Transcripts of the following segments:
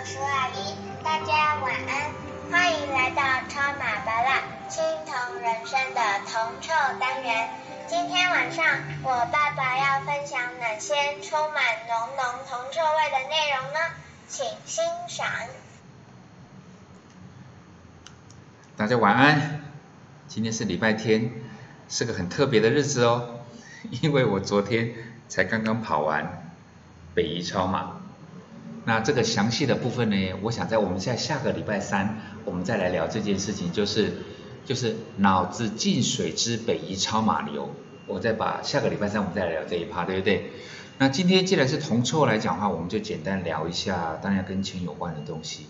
叔叔阿姨，大家晚安，欢迎来到超马巴拉青铜人生的铜臭单元。今天晚上我爸爸要分享哪些充满浓浓铜臭味的内容呢？请欣赏。大家晚安，今天是礼拜天，是个很特别的日子哦，因为我昨天才刚刚跑完北宜超马。那这个详细的部分呢，我想在我们在下个礼拜三，我们再来聊这件事情，就是就是脑子进水之北移超马流，我再把下个礼拜三我们再来聊这一趴，对不对？那今天既然是铜臭来讲的话，我们就简单聊一下，当然跟钱有关的东西，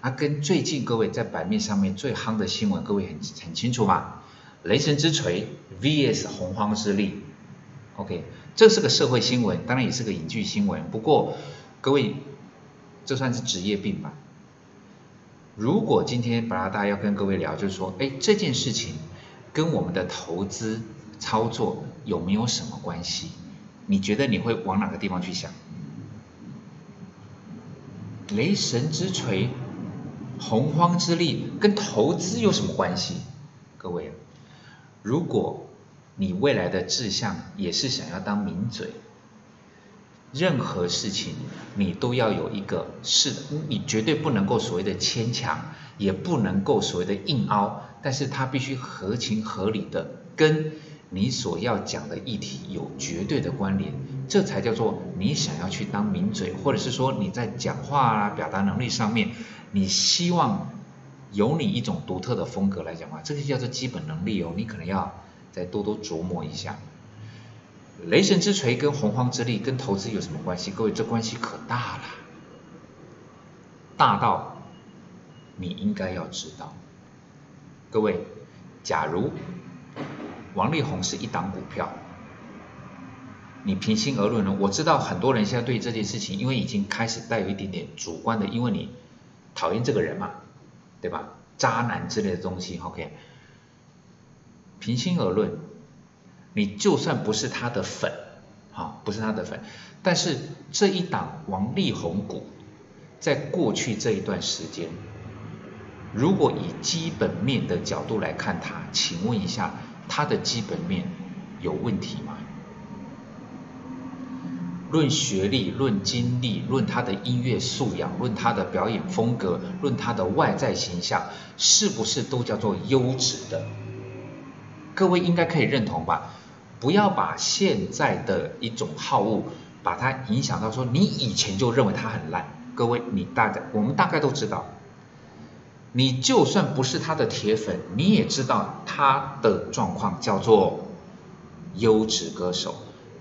啊，跟最近各位在版面上面最夯的新闻，各位很很清楚吧？雷神之锤 VS 洪荒之力，OK，这是个社会新闻，当然也是个影剧新闻，不过各位。这算是职业病吧？如果今天巴拉达要跟各位聊，就是说，哎，这件事情跟我们的投资操作有没有什么关系？你觉得你会往哪个地方去想？雷神之锤、洪荒之力跟投资有什么关系？各位，如果你未来的志向也是想要当名嘴。任何事情你都要有一个是，你绝对不能够所谓的牵强，也不能够所谓的硬凹，但是它必须合情合理的跟你所要讲的议题有绝对的关联，这才叫做你想要去当名嘴，或者是说你在讲话啊表达能力上面，你希望有你一种独特的风格来讲话，这个叫做基本能力哦，你可能要再多多琢磨一下。雷神之锤跟洪荒之力跟投资有什么关系？各位，这关系可大了，大到你应该要知道。各位，假如王力宏是一档股票，你平心而论呢？我知道很多人现在对这件事情，因为已经开始带有一点点主观的，因为你讨厌这个人嘛，对吧？渣男之类的东西，OK？平心而论。你就算不是他的粉，好，不是他的粉，但是这一档王力宏股，在过去这一段时间，如果以基本面的角度来看它，请问一下，它的基本面有问题吗？论学历、论经历、论他的音乐素养、论他的表演风格、论他的外在形象，是不是都叫做优质的？各位应该可以认同吧？不要把现在的一种好恶，把它影响到说你以前就认为它很烂。各位，你大概我们大概都知道，你就算不是他的铁粉，你也知道他的状况叫做优质歌手。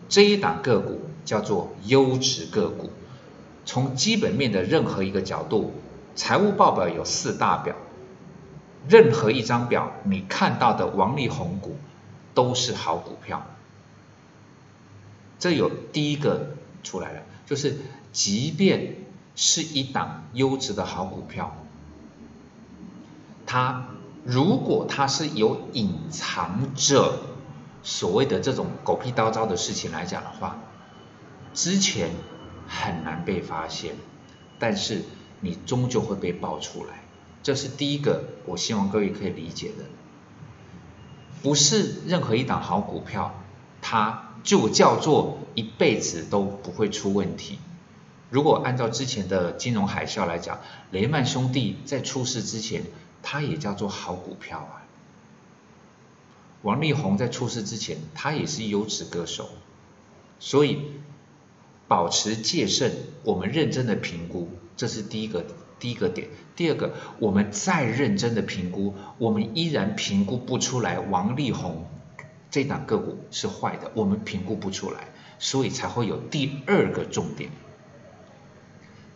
这一档个股叫做优质个股。从基本面的任何一个角度，财务报表有四大表，任何一张表你看到的王力宏股。都是好股票，这有第一个出来了，就是即便是一档优质的好股票，它如果它是有隐藏着所谓的这种狗屁叨叨的事情来讲的话，之前很难被发现，但是你终究会被爆出来，这是第一个，我希望各位可以理解的。不是任何一档好股票，它就叫做一辈子都不会出问题。如果按照之前的金融海啸来讲，雷曼兄弟在出事之前，它也叫做好股票啊。王力宏在出事之前，他也是优质歌手。所以保持戒慎，我们认真的评估，这是第一个。第一个点，第二个，我们再认真的评估，我们依然评估不出来王力宏这档个股是坏的，我们评估不出来，所以才会有第二个重点。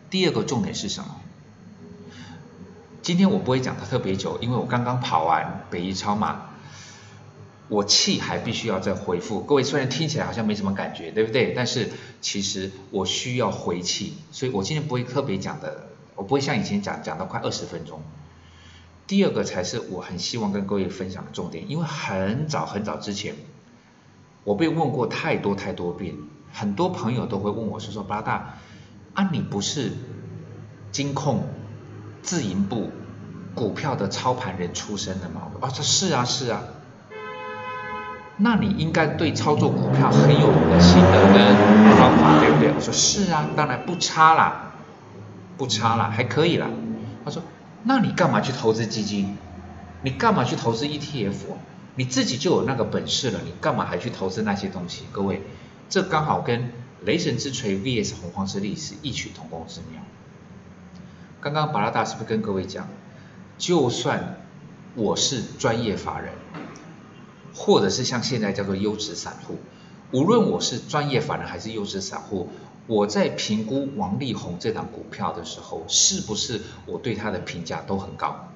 第二个重点是什么？今天我不会讲的特别久，因为我刚刚跑完北一超马，我气还必须要再回复。各位虽然听起来好像没什么感觉，对不对？但是其实我需要回气，所以我今天不会特别讲的。我不会像以前讲讲到快二十分钟。第二个才是我很希望跟各位分享的重点，因为很早很早之前，我被问过太多太多遍，很多朋友都会问我说说八大啊，你不是金控、自营部、股票的操盘人出身的吗？啊，这是啊是啊。那你应该对操作股票很有心得跟方法，对不对？我说是啊，当然不差啦，不差啦，还可以啦。他说，那你干嘛去投资基金？你干嘛去投资 ETF？你自己就有那个本事了，你干嘛还去投资那些东西？各位，这刚好跟雷神之锤 VS 洪荒之力是异曲同工之妙。刚刚巴拉达是不是跟各位讲，就算我是专业法人，或者是像现在叫做优质散户，无论我是专业法人还是优质散户，我在评估王力宏这档股票的时候，是不是我对他的评价都很高，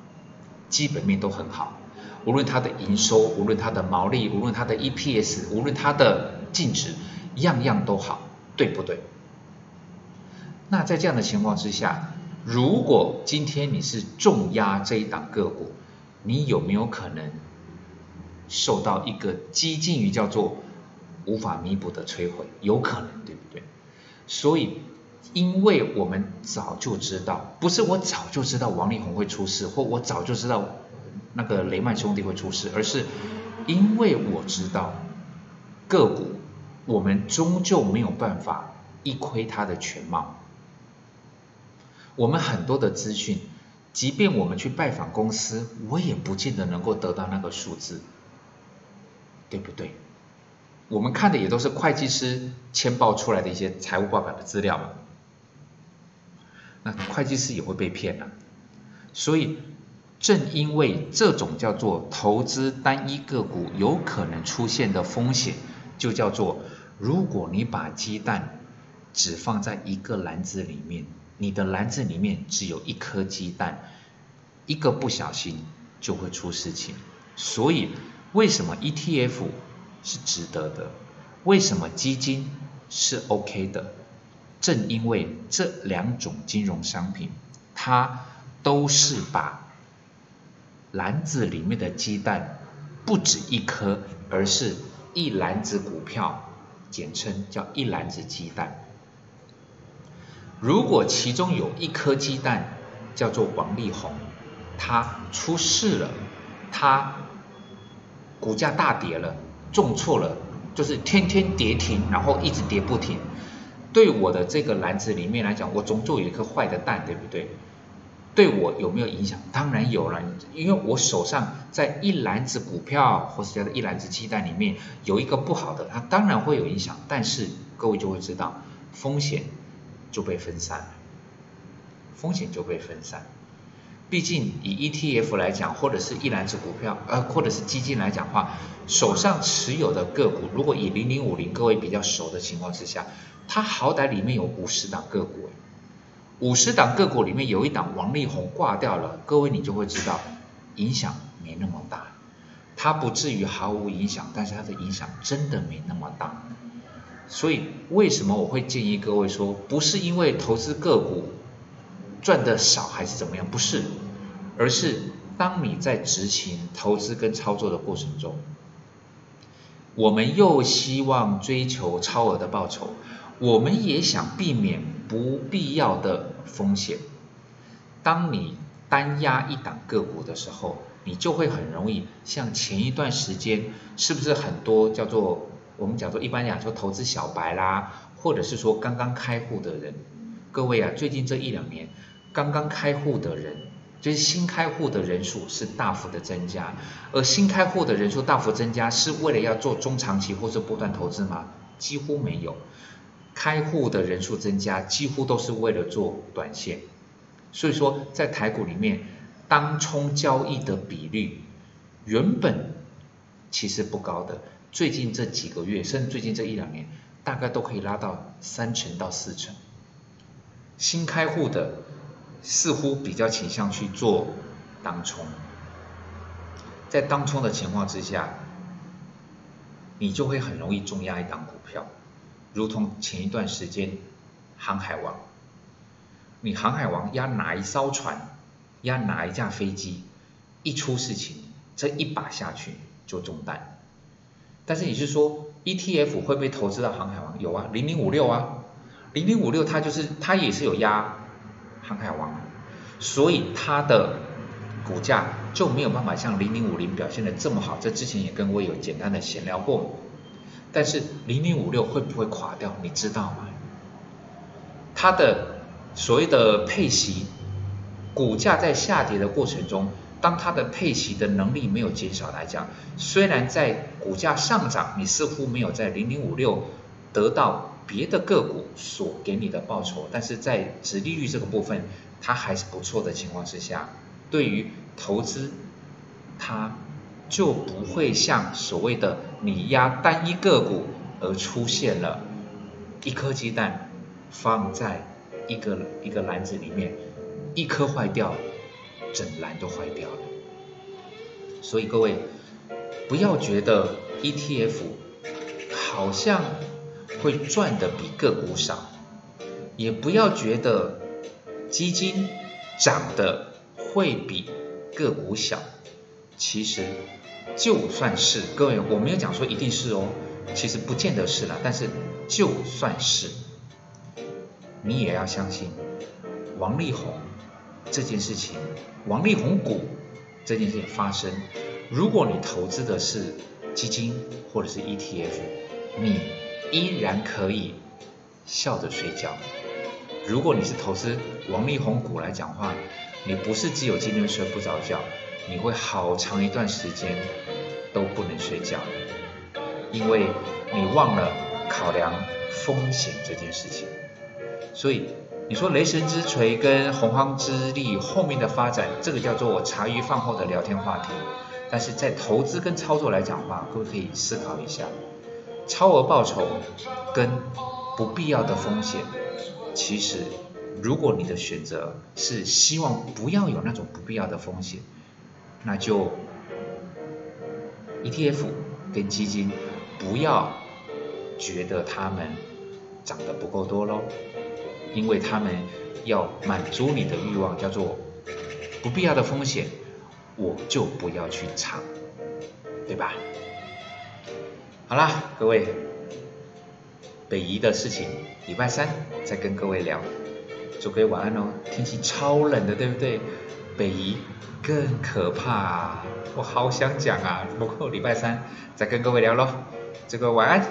基本面都很好？无论他的营收，无论他的毛利，无论他的 EPS，无论他的净值，样样都好，对不对？那在这样的情况之下，如果今天你是重压这一档个股，你有没有可能受到一个接近于叫做无法弥补的摧毁？有可能，对不对？所以，因为我们早就知道，不是我早就知道王力宏会出事，或我早就知道。那个雷曼兄弟会出事，而是因为我知道个股，我们终究没有办法一窥它的全貌。我们很多的资讯，即便我们去拜访公司，我也不见得能够得到那个数字，对不对？我们看的也都是会计师签报出来的一些财务报表的资料，那会计师也会被骗了，所以。正因为这种叫做投资单一个股有可能出现的风险，就叫做如果你把鸡蛋只放在一个篮子里面，你的篮子里面只有一颗鸡蛋，一个不小心就会出事情。所以为什么 ETF 是值得的？为什么基金是 OK 的？正因为这两种金融商品，它都是把篮子里面的鸡蛋不止一颗，而是一篮子股票，简称叫一篮子鸡蛋。如果其中有一颗鸡蛋叫做王力宏，他出事了，他股价大跌了，重挫了，就是天天跌停，然后一直跌不停。对我的这个篮子里面来讲，我总就有一颗坏的蛋，对不对？对我有没有影响？当然有了，因为我手上在一篮子股票或是叫做一篮子鸡蛋里面有一个不好的，它当然会有影响。但是各位就会知道，风险就被分散了，风险就被分散。毕竟以 ETF 来讲，或者是一篮子股票，呃，或者是基金来讲话，手上持有的个股，如果以零零五零各位比较熟的情况之下，它好歹里面有五十档个股。五十档个股里面有一档王力宏挂掉了，各位你就会知道影响没那么大，它不至于毫无影响，但是它的影响真的没那么大。所以为什么我会建议各位说，不是因为投资个股赚的少还是怎么样，不是，而是当你在执行投资跟操作的过程中，我们又希望追求超额的报酬。我们也想避免不必要的风险。当你单压一档个股的时候，你就会很容易像前一段时间，是不是很多叫做我们讲做一般讲说投资小白啦，或者是说刚刚开户的人，各位啊，最近这一两年刚刚开户的人，就是新开户的人数是大幅的增加，而新开户的人数大幅增加，是为了要做中长期或者波段投资吗？几乎没有。开户的人数增加，几乎都是为了做短线，所以说在台股里面，当冲交易的比率原本其实不高的，最近这几个月，甚至最近这一两年，大概都可以拉到三成到四成。新开户的似乎比较倾向去做当冲，在当冲的情况之下，你就会很容易重压一档股票。如同前一段时间，航海王，你航海王压哪一艘船，压哪一架飞机，一出事情，这一把下去就中弹。但是你是说 ETF 会不会投资到航海王？有啊，零零五六啊，零零五六它就是它也是有压航海王，所以它的股价就没有办法像零零五零表现的这么好。这之前也跟我有简单的闲聊过。但是零零五六会不会垮掉？你知道吗？它的所谓的配息，股价在下跌的过程中，当它的配息的能力没有减少来讲，虽然在股价上涨，你似乎没有在零零五六得到别的个股所给你的报酬，但是在值利率这个部分，它还是不错的情况之下，对于投资它。就不会像所谓的你压单一个股而出现了一颗鸡蛋放在一个一个篮子里面，一颗坏掉，整篮都坏掉了。所以各位不要觉得 ETF 好像会赚的比个股少，也不要觉得基金涨的会比个股小，其实。就算是各位，我没有讲说一定是哦，其实不见得是了。但是就算是，你也要相信王力宏这件事情，王力宏股这件事情发生，如果你投资的是基金或者是 ETF，你依然可以笑着睡觉。如果你是投资王力宏股来讲话，你不是只有今天睡不着觉。你会好长一段时间都不能睡觉，因为你忘了考量风险这件事情。所以你说雷神之锤跟洪荒之力后面的发展，这个叫做茶余饭后的聊天话题。但是在投资跟操作来讲的话，各位可以思考一下，超额报酬跟不必要的风险，其实如果你的选择是希望不要有那种不必要的风险。那就 ETF 跟基金不要觉得他们涨得不够多喽，因为他们要满足你的欲望，叫做不必要的风险，我就不要去尝，对吧？好啦，各位，北移的事情，礼拜三再跟各位聊，祝各位晚安哦，天气超冷的，对不对？北移更可怕，我好想讲啊，不过礼拜三再跟各位聊喽，这个晚安。